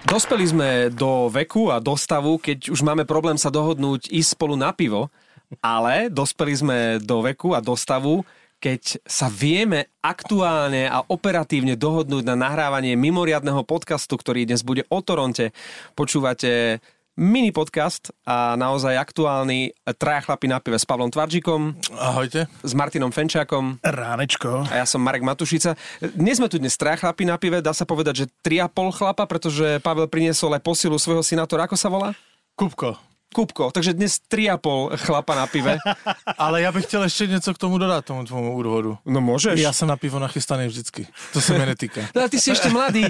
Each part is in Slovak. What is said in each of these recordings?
Dospeli sme do veku a do stavu, keď už máme problém sa dohodnúť ísť spolu na pivo, ale dospeli sme do veku a do stavu, keď sa vieme aktuálne a operatívne dohodnúť na nahrávanie mimoriadného podcastu, ktorý dnes bude o Toronte. Počúvate mini podcast a naozaj aktuálny Traja chlapi na pive s Pavlom Tvaržikom. Ahojte. S Martinom Fenčákom. Ránečko. A ja som Marek Matušica. Dnes sme tu dnes Traja chlapi na pive, dá sa povedať, že 3,5 chlapa, pretože Pavel priniesol aj posilu svojho synátora. Ako sa volá? Kupko. Kupko, takže dnes 3,5 chlapa na pive. Ale ja bych chtěl ještě něco k tomu dodat, tomu tvomu úvodu. No môžeš. Ja som na pivo nachystaný vždycky. To sa mi netýka. No, ty si ešte mladý.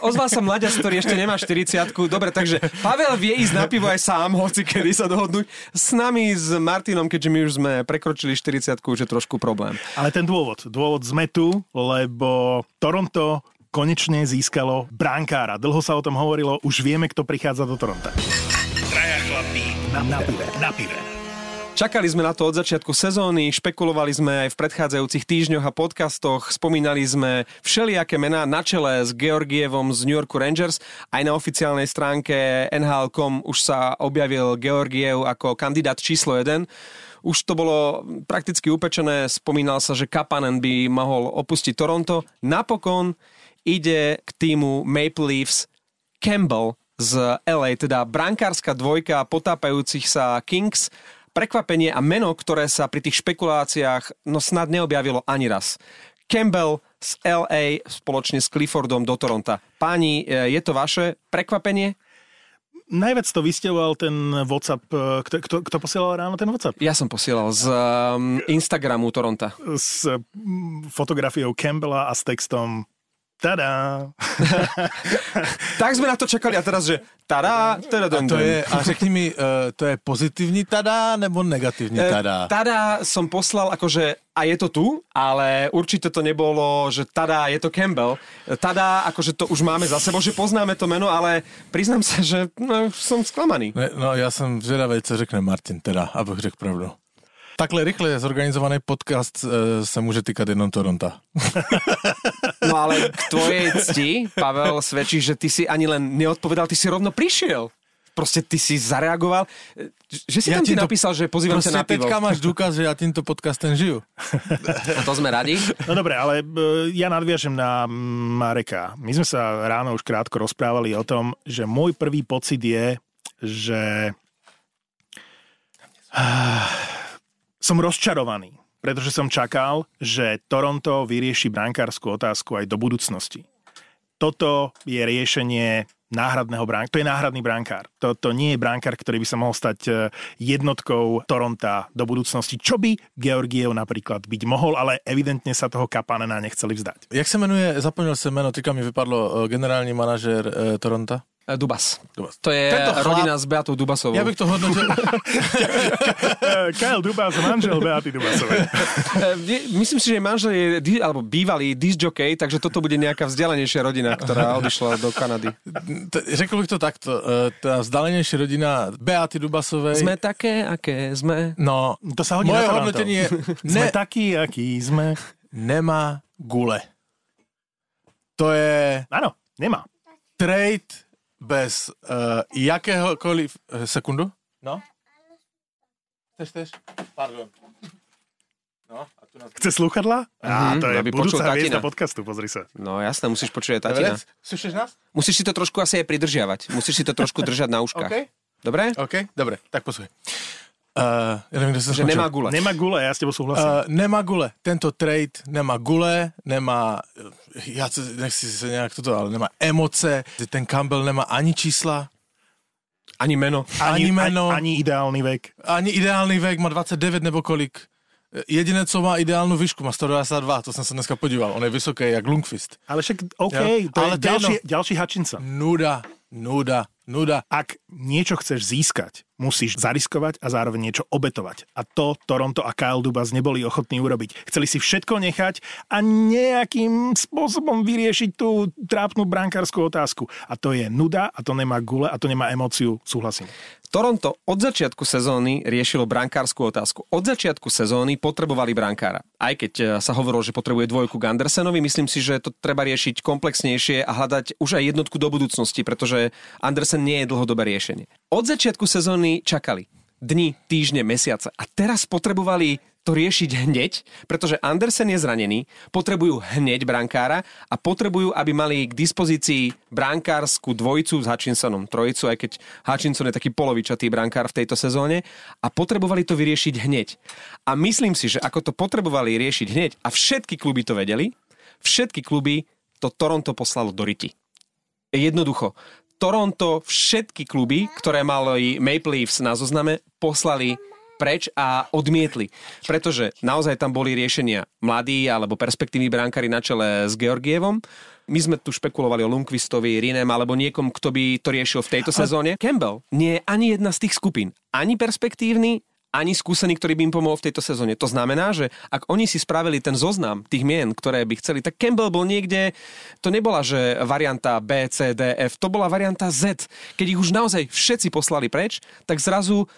Ozval sa mladiac, ktorý ešte nemá 40 Dobre, takže Pavel vie ísť na pivo aj sám, hoci kedy sa dohodnúť. S nami, s Martinom, keďže my už sme prekročili 40 už je trošku problém. Ale ten dôvod, dôvod sme tu, lebo Toronto konečne získalo bránkára. Dlho sa o tom hovorilo, už vieme, kto prichádza do Toronta. Na, na pive. Na pive. Čakali sme na to od začiatku sezóny, špekulovali sme aj v predchádzajúcich týždňoch a podcastoch, spomínali sme všelijaké mená na čele s Georgievom z New Yorku Rangers. Aj na oficiálnej stránke NHL.com už sa objavil Georgiev ako kandidát číslo 1. Už to bolo prakticky upečené, spomínal sa, že Kapanen by mohol opustiť Toronto. Napokon ide k týmu Maple Leafs Campbell z LA, teda brankárska dvojka potápajúcich sa Kings. Prekvapenie a meno, ktoré sa pri tých špekuláciách no snad neobjavilo ani raz. Campbell z LA spoločne s Cliffordom do Toronta. Páni, e, je to vaše prekvapenie? Najviac to vystieloval ten WhatsApp. eh, Kto, kto, kto posielal ráno ten WhatsApp? Ja som posielal z um, Instagramu Toronta. S mm, fotografiou Campbella a s textom Tada! Tak sme na to čakali a teraz, že tada, teda A to je, a řekni mi, uh, to je pozitivní tada nebo negativní tada? Tada som poslal akože a je to tu, ale určite to nebolo, že tada, je to Campbell. Tada, akože to už máme za sebou, že poznáme to meno, ale priznám sa, že no, som sklamaný. Ne, no, já jsem zvědavý, co řekne Martin, teda, abych řekl pravdu. Takhle rychle zorganizovaný podcast se může týkat jenom Toronta. No ale k tvojej cti, Pavel, svedčí, že ty si ani len neodpovedal, ty si rovno prišiel. Proste ty si zareagoval, že si Ja tam ty napísal, že pozývam ťa na pivo. teďka máš důkaz, že já tímto podcastem žiju. A to sme radi. No dobre, ale e, ja nadviažem na Mareka. My sme sa ráno už krátko rozprávali o tom, že môj prvý pocit je, že som rozčarovaný, pretože som čakal, že Toronto vyrieši brankárskú otázku aj do budúcnosti. Toto je riešenie náhradného bránka. To je náhradný bránkár. To, to nie je bránkár, ktorý by sa mohol stať e, jednotkou Toronta do budúcnosti. Čo by Georgiev napríklad byť mohol, ale evidentne sa toho Kapanena nechceli vzdať. Jak se jmenuje, zapomněl jsem jméno, teďka mi vypadlo eh, generální manažer eh, Toronta. E, Dubas. Dubas. To je Tento chlap- rodina s Beatou Dubasovou. Já bych to hodnotil, Kyle Dubas, manžel Beaty Dubasovej. E, Myslím si, že manžel je, alebo bývalý disc jockey, takže toto bude nejaká vzdialenejšia rodina, ktorá odišla do Kanady. řekl bych to takto, ta vzdálenější rodina Beaty Dubasovej. Sme také, aké sme. No, To sa hodí moje hodnotení je, Sme ne, takí, akí sme. nemá gule. To je Áno, nemá. trade bez uh, jakéhokoliv... Uh, sekundu? No? Chceš, chceš? Pardon. No, a tu nás... Chce slúchadla? Á, Mhm, to je budúca hviezda podcastu, pozri sa. No jasné, musíš počuť aj tatina. Slyšíš nás? Musíš si to trošku asi aj pridržiavať. Musíš si to trošku držať na uškách. OK. Dobre? OK, dobre, tak posluchaj. Uh, ja neviem, kde som Že skončil. nemá gule. Nemá gule, ja s tebou súhlasím. Uh, nemá gule. Tento trade nemá gule, nemá, já se, nechci se nějak toto, ale nemá emoce. Ten Campbell nemá ani čísla, Ani meno. ani jméno. Ani, ani ideálny vek. ani ideální věk, má 29 nebo kolik. Jediné, co má ideálnu výšku, má 192, to jsem se dneska podíval. On je vysoký, jak Lundqvist. Ale však OK, Jo, to ale je to je ďalší, jedno. ďalší Hutchinson. Nuda, nuda, Nuda. Ak niečo chceš získať, musíš zariskovať a zároveň niečo obetovať. A to Toronto a Kyle Dubas neboli ochotní urobiť. Chceli si všetko nechať a nejakým spôsobom vyriešiť tú trápnu brankárskú otázku. A to je nuda a to nemá gule a to nemá emóciu. Súhlasím. Toronto od začiatku sezóny riešilo brankárskú otázku. Od začiatku sezóny potrebovali brankára. Aj keď e, sa hovorilo, že potrebuje dvojku Andersenovi, myslím si, že to treba riešiť komplexnejšie a hľadať už aj jednotku do budúcnosti, pretože Andersen nie je dlhodobé riešenie. Od začiatku sezóny čakali dni, týždne, mesiace a teraz potrebovali to riešiť hneď, pretože Andersen je zranený, potrebujú hneď brankára a potrebujú, aby mali k dispozícii brankárskú dvojicu s Hutchinsonom, trojicu, aj keď Hutchinson je taký polovičatý brankár v tejto sezóne a potrebovali to vyriešiť hneď. A myslím si, že ako to potrebovali riešiť hneď a všetky kluby to vedeli, všetky kluby to Toronto poslalo do riti. Jednoducho, Toronto všetky kluby, ktoré mali Maple Leafs na zozname, poslali preč a odmietli. Pretože naozaj tam boli riešenia mladí alebo perspektívni brankári na čele s Georgievom. My sme tu špekulovali o Lundqvistovi, Rinem alebo niekom, kto by to riešil v tejto sezóne. Campbell nie je ani jedna z tých skupín. Ani perspektívny, ani skúsený, ktorý by im pomohol v tejto sezóne. To znamená, že ak oni si spravili ten zoznam tých mien, ktoré by chceli, tak Campbell bol niekde, to nebola, že varianta B, C, D, F, to bola varianta Z. Keď ich už naozaj všetci poslali preč, tak zrazu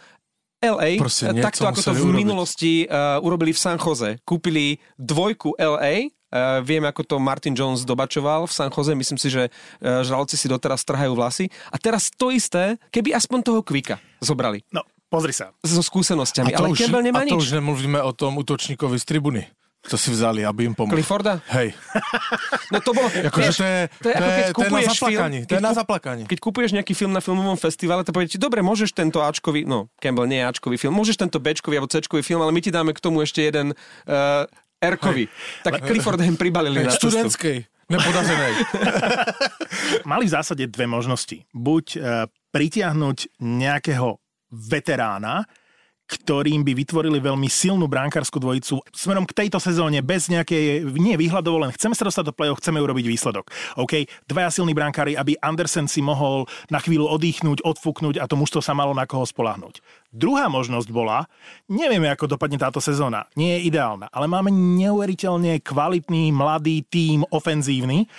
LA, Proste nie, takto to ako to v urobiť. minulosti uh, urobili v San Jose. Kúpili dvojku LA, Uh, vieme, ako to Martin Jones dobačoval v San Jose. Myslím si, že uh, žralci si doteraz trhajú vlasy. A teraz to isté, keby aspoň toho Kvika zobrali No, pozri sa. so skúsenosťami. Ale Campbell nemá a to nič. už nemluvíme o tom útočníkovi z tribuny. To si vzali, aby im pomohli. Clifforda? Hej, No to bolo... akože to je, to je, ako keď to je na kupuješ zaplakanie. film, To je na zaplakanie. Keď kupuješ nejaký film na filmovom festivale, to povie ti, dobre, môžeš tento Ačkový, no Campbell nie je Ačkový film, môžeš tento Bčkový alebo Cčkový film, ale my ti dáme k tomu ešte jeden uh, R-kový. Tak Clifford hem pribalili na cestu. Študentskej, nepodařenej. Mali v zásade dve možnosti. Buď e, pritiahnuť nejakého veterána, ktorým by vytvorili veľmi silnú brankárskú dvojicu smerom k tejto sezóne bez nejakej, nie výhľadovo, len chceme sa dostať do play-off, chceme urobiť výsledok. OK, dvaja silní brankári, aby Andersen si mohol na chvíľu oddychnúť, odfúknuť a to mužstvo sa malo na koho spolahnuť. Druhá možnosť bola, nevieme, ako dopadne táto sezóna, nie je ideálna, ale máme neuveriteľne kvalitný, mladý tím, ofenzívny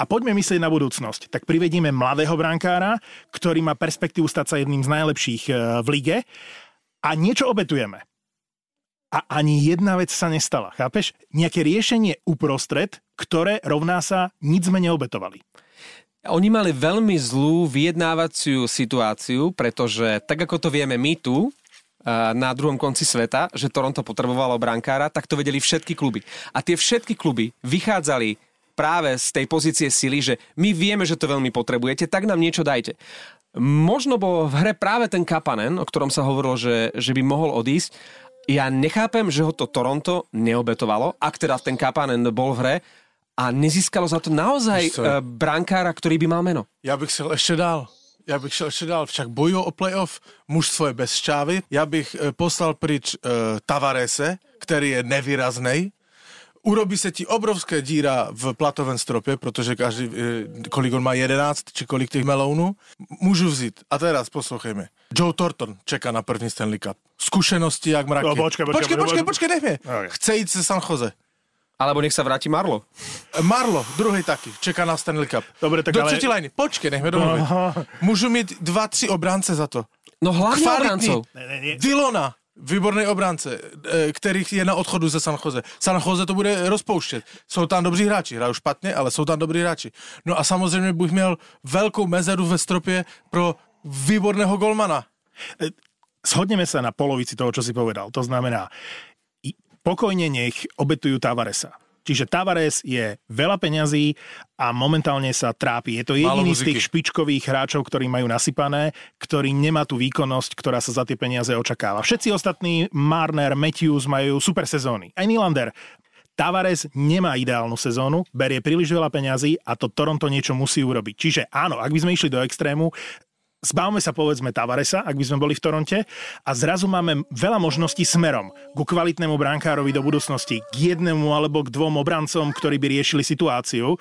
a poďme myslieť na budúcnosť. Tak privedieme mladého brankára, ktorý má perspektívu stať sa jedným z najlepších eh, v lige a niečo obetujeme. A ani jedna vec sa nestala, chápeš? Nejaké riešenie uprostred, ktoré rovná sa nic sme neobetovali. Oni mali veľmi zlú vyjednávaciu situáciu, pretože tak ako to vieme my tu, a na druhom konci sveta, že Toronto potrebovalo brankára, tak to vedeli všetky kluby. A tie všetky kluby vychádzali práve z tej pozície sily, že my vieme, že to veľmi potrebujete, tak nám niečo dajte. Možno bol v hre práve ten Kapanen, o ktorom sa hovorilo, že, že by mohol odísť. Ja nechápem, že ho to Toronto neobetovalo, ak teda ten Kapanen bol v hre a nezískalo za to naozaj uh, brankára, ktorý by mal meno. Já bych šel ještě dál. Já bych šel ještě dál, však bojují o playoff, mužstvo je bez šťávy. Já bych eh, poslal pryč uh, Tavarese, který je nevýraznej. Urobí se ti obrovské díra v platovém stropě, protože každý, eh, kolik on má 11, či kolik těch melounů, můžu vzít. A teraz poslouchejme. Joe Thornton čeká na první Stanley Cup. Zkušenosti jak mraky. No, počkej, počkej, počkej, počkej, počkej, počkej, nech. Okay. Chce jít se San Jose. Alebo nech sa vráti Marlo. Marlo, druhý taky, čeká na Stanley Cup. Dobre, tak Do ale- třetí lajny. Počkej, nechme domluvit. Můžu mít dva, tři obránce za to. No hlavne obrancov. Ne, ne, nie. Dylona, výborný obránce, eh, který je na odchodu ze San Jose. San Jose to bude rozpouštět. Jsou tam dobří hráči, hrajou špatně, ale jsou tam dobří hráči. No a samozřejmě bych měl velkou mezeru ve stropě pro výborného golmana. Shodneme sa na polovici toho, čo si povedal. To znamená, pokojne nech obetujú Tavaresa. Čiže Tavares je veľa peňazí a momentálne sa trápi. Je to jediný z tých špičkových hráčov, ktorí majú nasypané, ktorý nemá tú výkonnosť, ktorá sa za tie peniaze očakáva. Všetci ostatní, Marner, Matthews, majú super sezóny. Aj Nylander. Tavares nemá ideálnu sezónu, berie príliš veľa peňazí a to Toronto niečo musí urobiť. Čiže áno, ak by sme išli do extrému, zbavme sa povedzme Tavaresa, ak by sme boli v Toronte a zrazu máme veľa možností smerom ku kvalitnému brankárovi do budúcnosti, k jednému alebo k dvom obrancom, ktorí by riešili situáciu.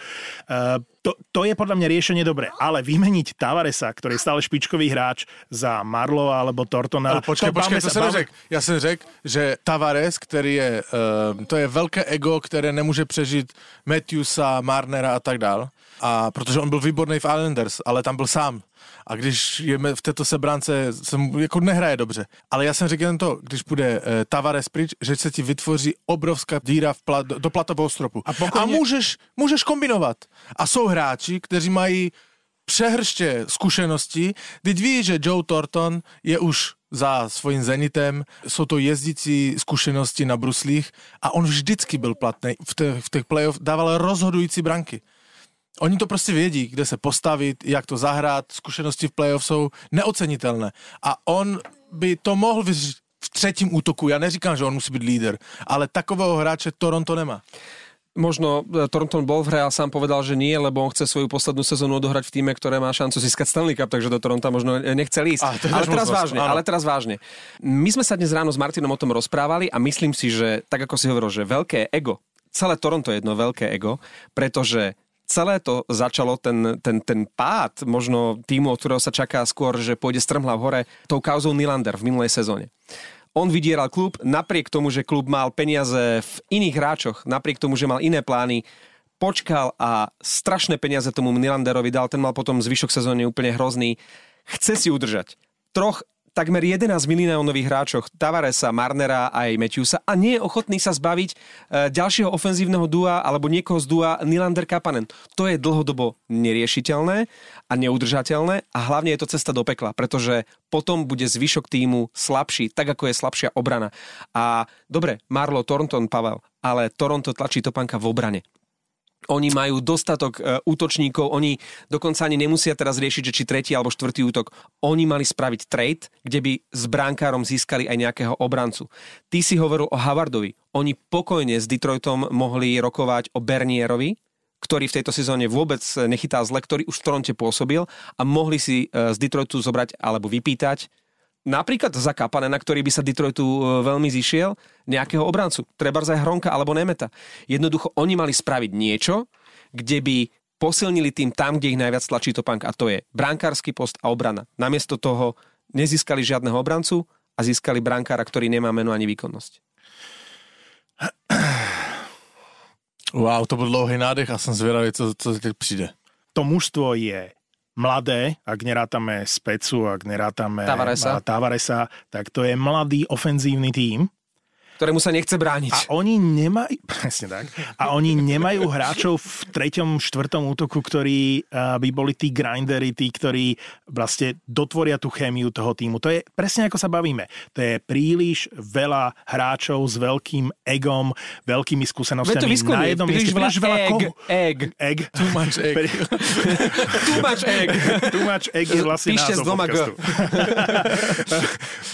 Uh, to, to je podľa mňa riešenie dobre, ale vymeniť Tavaresa, ktorý je stále špičkový hráč za Marlo alebo Tortona. Ale počkej, to počkej, to sa řek. Ja som řekl, že Tavares, ktorý je, uh, to je veľké ego, ktoré nemôže prežiť Matthewsa, Marnera a tak dál. A protože on byl výborný v Islanders, ale tam byl sám a když je v této sebrance, se mu jako nehraje dobře. Ale já jsem řekl jen to, když bude uh, Tavares pryč, že se ti vytvoří obrovská díra v plat, do platového stropu. A, pokojně... a můžeš, můžeš kombinovat. A jsou hráči, kteří mají přehrště zkušeností. Teď ví, že Joe Thornton je už za svojím zenitem, jsou to jezdící zkušenosti na bruslích a on vždycky byl platný v těch, v těch playoff, dával rozhodující branky. Oni to prostě vědí, kde se postavit, jak to zahrát, zkušenosti v playoff jsou neocenitelné. A on by to mohl vyřešit v třetím útoku. Já neříkám, že on musí být líder, ale takového hráče Toronto nemá. Možno e, Toronto bol v hre a sám povedal, že nie, lebo on chce svoju poslednú sezónu odohrať v týme, ktoré má šancu získať Stanley Cup, takže do Toronto možno nechce ísť. A, ale teraz vážne, áno. ale teraz vážne. My sme sa dnes ráno s Martinom o tom rozprávali a myslím si, že tak ako si hovoril, že veľké ego, celé Toronto je jedno veľké ego, pretože celé to začalo, ten, ten, ten pád možno týmu, od ktorého sa čaká skôr, že pôjde strmhla v hore, tou kauzou Nylander v minulej sezóne. On vydieral klub, napriek tomu, že klub mal peniaze v iných hráčoch, napriek tomu, že mal iné plány, počkal a strašné peniaze tomu Nylanderovi dal, ten mal potom zvyšok sezóny úplne hrozný. Chce si udržať troch takmer 11 miliónových hráčoch Tavaresa, Marnera aj Matthewsa a nie je ochotný sa zbaviť e, ďalšieho ofenzívneho dua alebo niekoho z dua Nylander Kapanen. To je dlhodobo neriešiteľné a neudržateľné a hlavne je to cesta do pekla, pretože potom bude zvyšok týmu slabší, tak ako je slabšia obrana. A dobre, Marlo, Thornton, Pavel, ale Toronto tlačí topanka v obrane. Oni majú dostatok e, útočníkov, oni dokonca ani nemusia teraz riešiť, že či tretí alebo štvrtý útok. Oni mali spraviť trade, kde by s bránkárom získali aj nejakého obrancu. Ty si hovoril o Havardovi. Oni pokojne s Detroitom mohli rokovať o Bernierovi, ktorý v tejto sezóne vôbec nechytá zle, ktorý už v Toronte pôsobil a mohli si e, z Detroitu zobrať alebo vypýtať napríklad za Kapanena, ktorý by sa Detroitu e, veľmi zišiel, nejakého obrancu, treba aj Hronka alebo Nemeta. Jednoducho oni mali spraviť niečo, kde by posilnili tým tam, kde ich najviac tlačí pánk a to je brankársky post a obrana. Namiesto toho nezískali žiadneho obrancu a získali brankára, ktorý nemá meno ani výkonnosť. Wow, to bol dlouhý nádech a som zvedavý, co, co teď přijde. To mužstvo je mladé, ak nerátame Specu, ak nerátame Tavaresa. Tavaresa, tak to je mladý ofenzívny tím, ktorému sa nechce brániť. A oni nemajú, presne tak, a oni nemajú hráčov v treťom, štvrtom útoku, ktorí by boli tí grindery, tí, ktorí vlastne dotvoria tú chémiu toho týmu. To je presne ako sa bavíme. To je príliš veľa hráčov s veľkým egom, veľkými skúsenostiami. to na jednom príliš mieste. Príliš veľa egg, egg. egg. Too much egg. Too much egg. Too much egg je vlastne Píšte názov podcastu.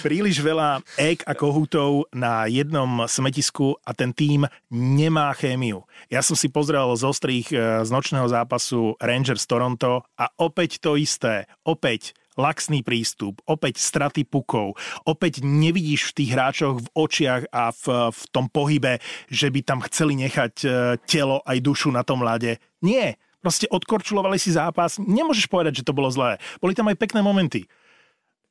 príliš veľa egg a kohútov na jednom jednom smetisku a ten tým nemá chémiu. Ja som si pozrel z ostrých e, z nočného zápasu Rangers Toronto a opäť to isté. Opäť laxný prístup, opäť straty pukov, opäť nevidíš v tých hráčoch v očiach a v, v tom pohybe, že by tam chceli nechať e, telo aj dušu na tom ľade. Nie, proste odkorčulovali si zápas, nemôžeš povedať, že to bolo zlé. Boli tam aj pekné momenty.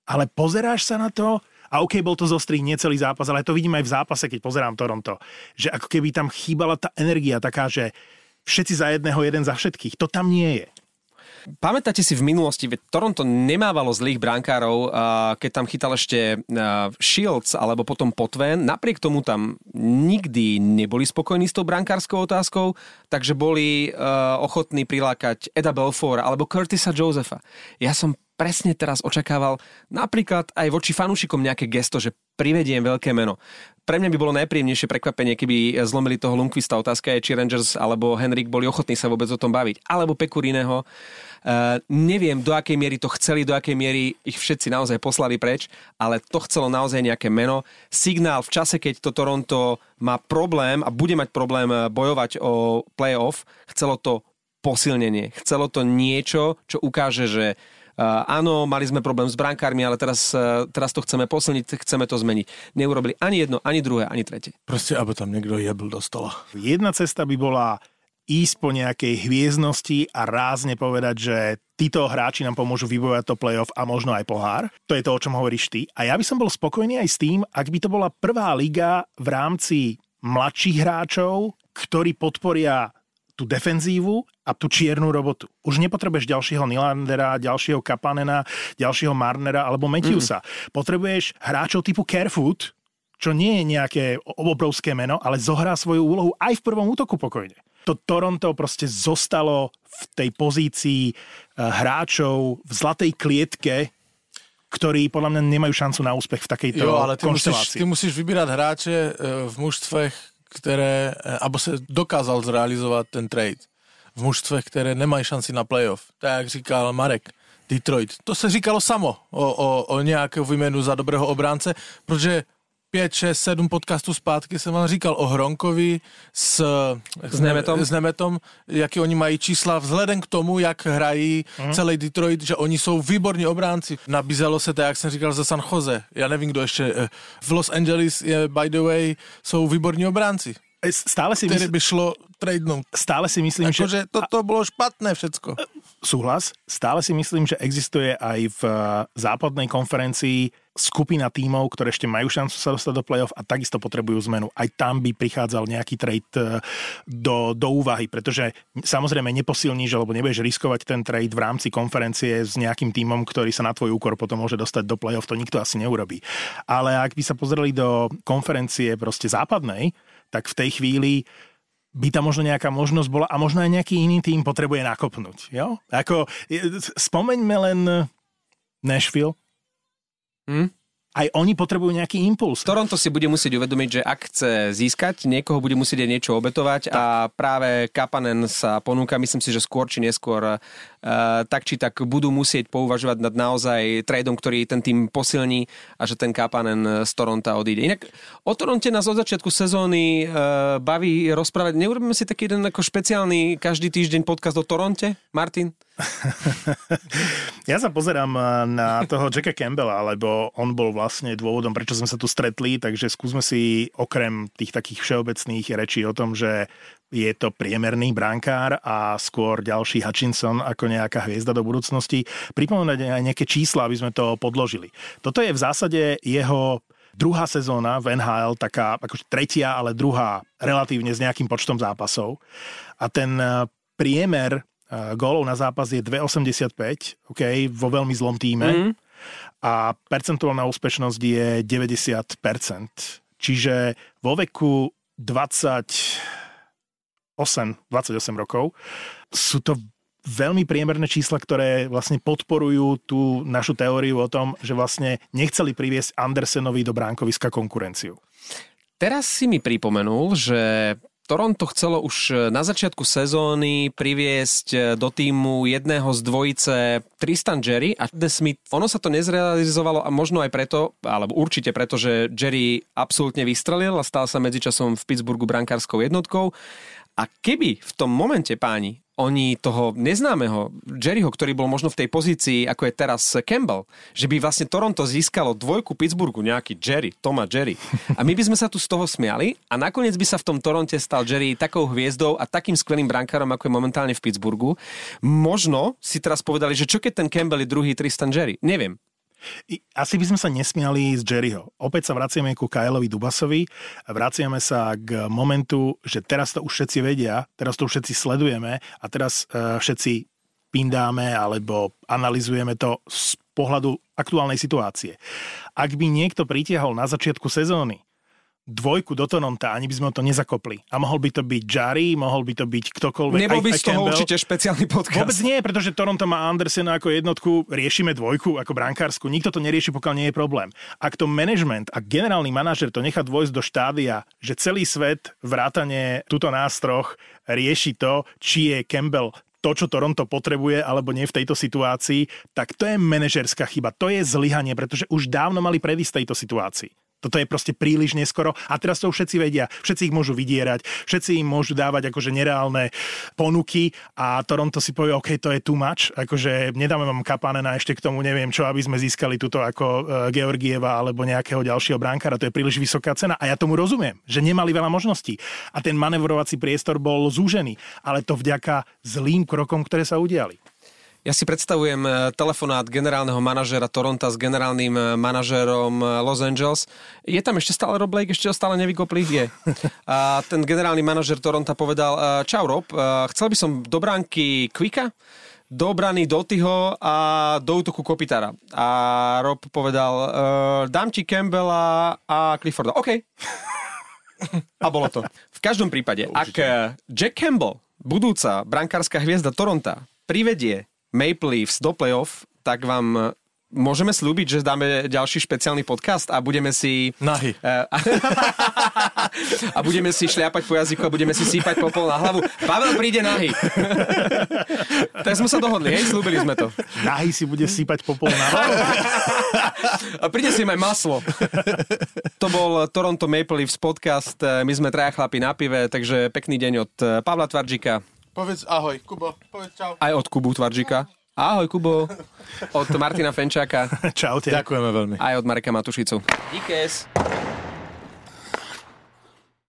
Ale pozeráš sa na to, a OK, bol to zostrý nie celý zápas, ale to vidím aj v zápase, keď pozerám Toronto. Že ako keby tam chýbala tá energia taká, že všetci za jedného, jeden za všetkých. To tam nie je. Pamätáte si v minulosti, veď Toronto nemávalo zlých brankárov, keď tam chytal ešte Shields alebo potom Potven. Napriek tomu tam nikdy neboli spokojní s tou brankárskou otázkou, takže boli ochotní prilákať Eda Belfora alebo Curtisa Josepha. Ja som presne teraz očakával napríklad aj voči fanúšikom nejaké gesto, že privediem veľké meno. Pre mňa by bolo najpríjemnejšie prekvapenie, keby zlomili toho Lundqvista. Otázka je, či Rangers alebo Henrik boli ochotní sa vôbec o tom baviť. Alebo Pekuriného. Uh, neviem, do akej miery to chceli, do akej miery ich všetci naozaj poslali preč, ale to chcelo naozaj nejaké meno. Signál v čase, keď to Toronto má problém a bude mať problém eh, bojovať o playoff, chcelo to posilnenie. Chcelo to niečo, čo ukáže, že áno, mali sme problém s brankármi, ale teraz, uh, teraz to chceme posilniť, chceme to zmeniť. Neurobili ani jedno, ani druhé, ani tretie. Proste, aby tam niekto jebl do stola. Jedna cesta by bola ísť po nejakej hviezdnosti a rázne povedať, že títo hráči nám pomôžu vybojovať to playoff a možno aj pohár. To je to, o čom hovoríš ty. A ja by som bol spokojný aj s tým, ak by to bola prvá liga v rámci mladších hráčov, ktorí podporia tú defenzívu a tú čiernu robotu. Už nepotrebuješ ďalšieho Nilandera, ďalšieho Kapanena, ďalšieho Marnera alebo Matthewsa. Mm. Potrebuješ hráčov typu Carefoot, čo nie je nejaké obrovské meno, ale zohrá svoju úlohu aj v prvom útoku pokojne. To Toronto proste zostalo v tej pozícii eh, hráčov v zlatej klietke, ktorí podľa mňa nemajú šancu na úspech v takejto jo, ale ty konštelácii. Musíš, ty musíš vybírať hráče eh, v mužstvech, které, eh, abo se dokázal zrealizovat ten trade v mužstve, které nemají šanci na playoff. Tak jak říkal Marek, Detroit. To se říkalo samo o, o, o nějakou výměnu za dobrého obránce, protože 5, 6, 7 podcastů zpátky jsem vám říkal o Hronkovi s, s, Nemetom. s Nemetom, jaký oni mají čísla vzhledem k tomu, jak hrají mm. celý Detroit, že oni jsou výborní obránci. Nabízelo se to, jak jsem říkal, ze San Jose. Já nevím, kdo ještě. Eh, v Los Angeles, je, by the way, jsou výborní obránci. Stále si myslím... by šlo tradenout. Stále si myslím, Ako, že... že toto bolo špatné všetko. Súhlas. Stále si myslím, že existuje aj v eh, západnej konferencii skupina tímov, ktoré ešte majú šancu sa dostať do play-off a takisto potrebujú zmenu. Aj tam by prichádzal nejaký trade do, do úvahy, pretože samozrejme neposilníš alebo nebudeš riskovať ten trade v rámci konferencie s nejakým tímom, ktorý sa na tvoj úkor potom môže dostať do play-off, to nikto asi neurobí. Ale ak by sa pozreli do konferencie proste západnej, tak v tej chvíli by tam možno nejaká možnosť bola a možno aj nejaký iný tým potrebuje nakopnúť. Jo? Ako, spomeňme len Nashville. Hm? Aj oni potrebujú nejaký impuls. Toronto si bude musieť uvedomiť, že ak chce získať, niekoho bude musieť aj niečo obetovať tak. a práve Kapanen sa ponúka, myslím si, že skôr či neskôr uh, tak či tak budú musieť pouvažovať nad naozaj tradeom, ktorý ten tým posilní a že ten Kapanen z Toronto odíde. Inak o Toronte nás od začiatku sezóny uh, baví rozprávať. Neurobíme si taký jeden ako špeciálny každý týždeň podcast o Toronte, Martin? ja sa pozerám eh, na toho Jacka Campbella, lebo on bol vlastne dôvodom, prečo sme sa tu stretli, takže skúsme si okrem tých takých všeobecných rečí o tom, že je to priemerný brankár a skôr ďalší Hutchinson ako nejaká hviezda do budúcnosti. Pripomenúť aj nejaké čísla, aby sme to podložili. Toto je v zásade jeho druhá sezóna v NHL, taká akože tretia, ale druhá relatívne s nejakým počtom zápasov. A ten eh, priemer gólov na zápas je 2,85, OK, vo veľmi zlom týme. Mm. A percentuálna úspešnosť je 90%. Čiže vo veku 28, 28 rokov sú to veľmi priemerné čísla, ktoré vlastne podporujú tú našu teóriu o tom, že vlastne nechceli priviesť Andersenovi do bránkoviska konkurenciu. Teraz si mi pripomenul, že Toronto chcelo už e, na začiatku sezóny priviesť e, do týmu jedného z dvojice Tristan Jerry a The Smith. Ono sa to nezrealizovalo a možno aj preto, alebo určite preto, že Jerry absolútne vystrelil a stal sa medzičasom v Pittsburghu brankárskou jednotkou. A keby v tom momente, páni, oni toho neznámeho Jerryho, ktorý bol možno v tej pozícii, ako je teraz Campbell, že by vlastne Toronto získalo dvojku Pittsburghu, nejaký Jerry, Toma Jerry. A my by sme sa tu z toho smiali a nakoniec by sa v tom Toronte stal Jerry takou hviezdou a takým skvelým brankárom, ako je momentálne v Pittsburghu. Možno si teraz povedali, že čo keď ten Campbell je druhý Tristan Jerry? Neviem. Asi by sme sa nesmiali z Jerryho. Opäť sa vraciame ku Kyleovi Dubasovi vraciame sa k momentu, že teraz to už všetci vedia, teraz to už všetci sledujeme a teraz uh, všetci pindáme alebo analizujeme to z pohľadu aktuálnej situácie. Ak by niekto pritiahol na začiatku sezóny dvojku do Tononta, ani by sme to nezakopli. A mohol by to byť Jari, mohol by to byť ktokoľvek. Nebol by aj, z toho Campbell. určite špeciálny podcast. Vôbec nie, pretože Toronto má Andersena ako jednotku, riešime dvojku ako brankársku. Nikto to nerieši, pokiaľ nie je problém. Ak to management a generálny manažer to nechá dvojsť do štádia, že celý svet vrátane túto nástroch rieši to, či je Campbell to, čo Toronto potrebuje, alebo nie v tejto situácii, tak to je manažerská chyba. To je zlyhanie, pretože už dávno mali predísť tejto situácii. Toto je proste príliš neskoro. A teraz to už všetci vedia. Všetci ich môžu vydierať, všetci im môžu dávať akože nereálne ponuky. A Toronto si povie, OK, to je too much, akože nedáme vám Kapanena ešte k tomu, neviem čo, aby sme získali túto ako e, Georgieva alebo nejakého ďalšieho brankára, to je príliš vysoká cena. A ja tomu rozumiem, že nemali veľa možností. A ten manevrovací priestor bol zúžený, ale to vďaka zlým krokom, ktoré sa udiali. Ja si predstavujem e, telefonát generálneho manažera Toronta s generálnym e, manažérom e, Los Angeles. Je tam ešte stále Rob Blake? Ešte ho stále nevykopli? Je. A ten generálny manažer Toronta povedal, čau Rob, chcel by som do bránky Quicka, do obrany Dotyho a do útoku Kopitára. A Rob povedal, dám ti Campbella a Clifforda. OK. A bolo to. V každom prípade, ak Jack Campbell, budúca brankárska hviezda Toronta, privedie Maple Leafs do playoff, tak vám e, môžeme slúbiť, že dáme ďalší špeciálny podcast a budeme si... Nahy. Uh, a budeme si šliapať po jazyku a budeme si sípať popol na hlavu. Pavel príde nahy. tak sme sa dohodli, hej, slúbili sme to. Nahy si bude sípať popol na hlavu. a príde si aj maslo. to bol Toronto Maple Leafs podcast. My sme traja chlapi na pive, takže pekný deň od Pavla Tvaržika. Povedz ahoj, Kubo. Povedz čau. Aj od Kubu Tvaržika. Ahoj, Kubo. Od Martina Fenčáka. Čaute. Ďakujeme veľmi. Aj od Mareka Matušicu. Díkes.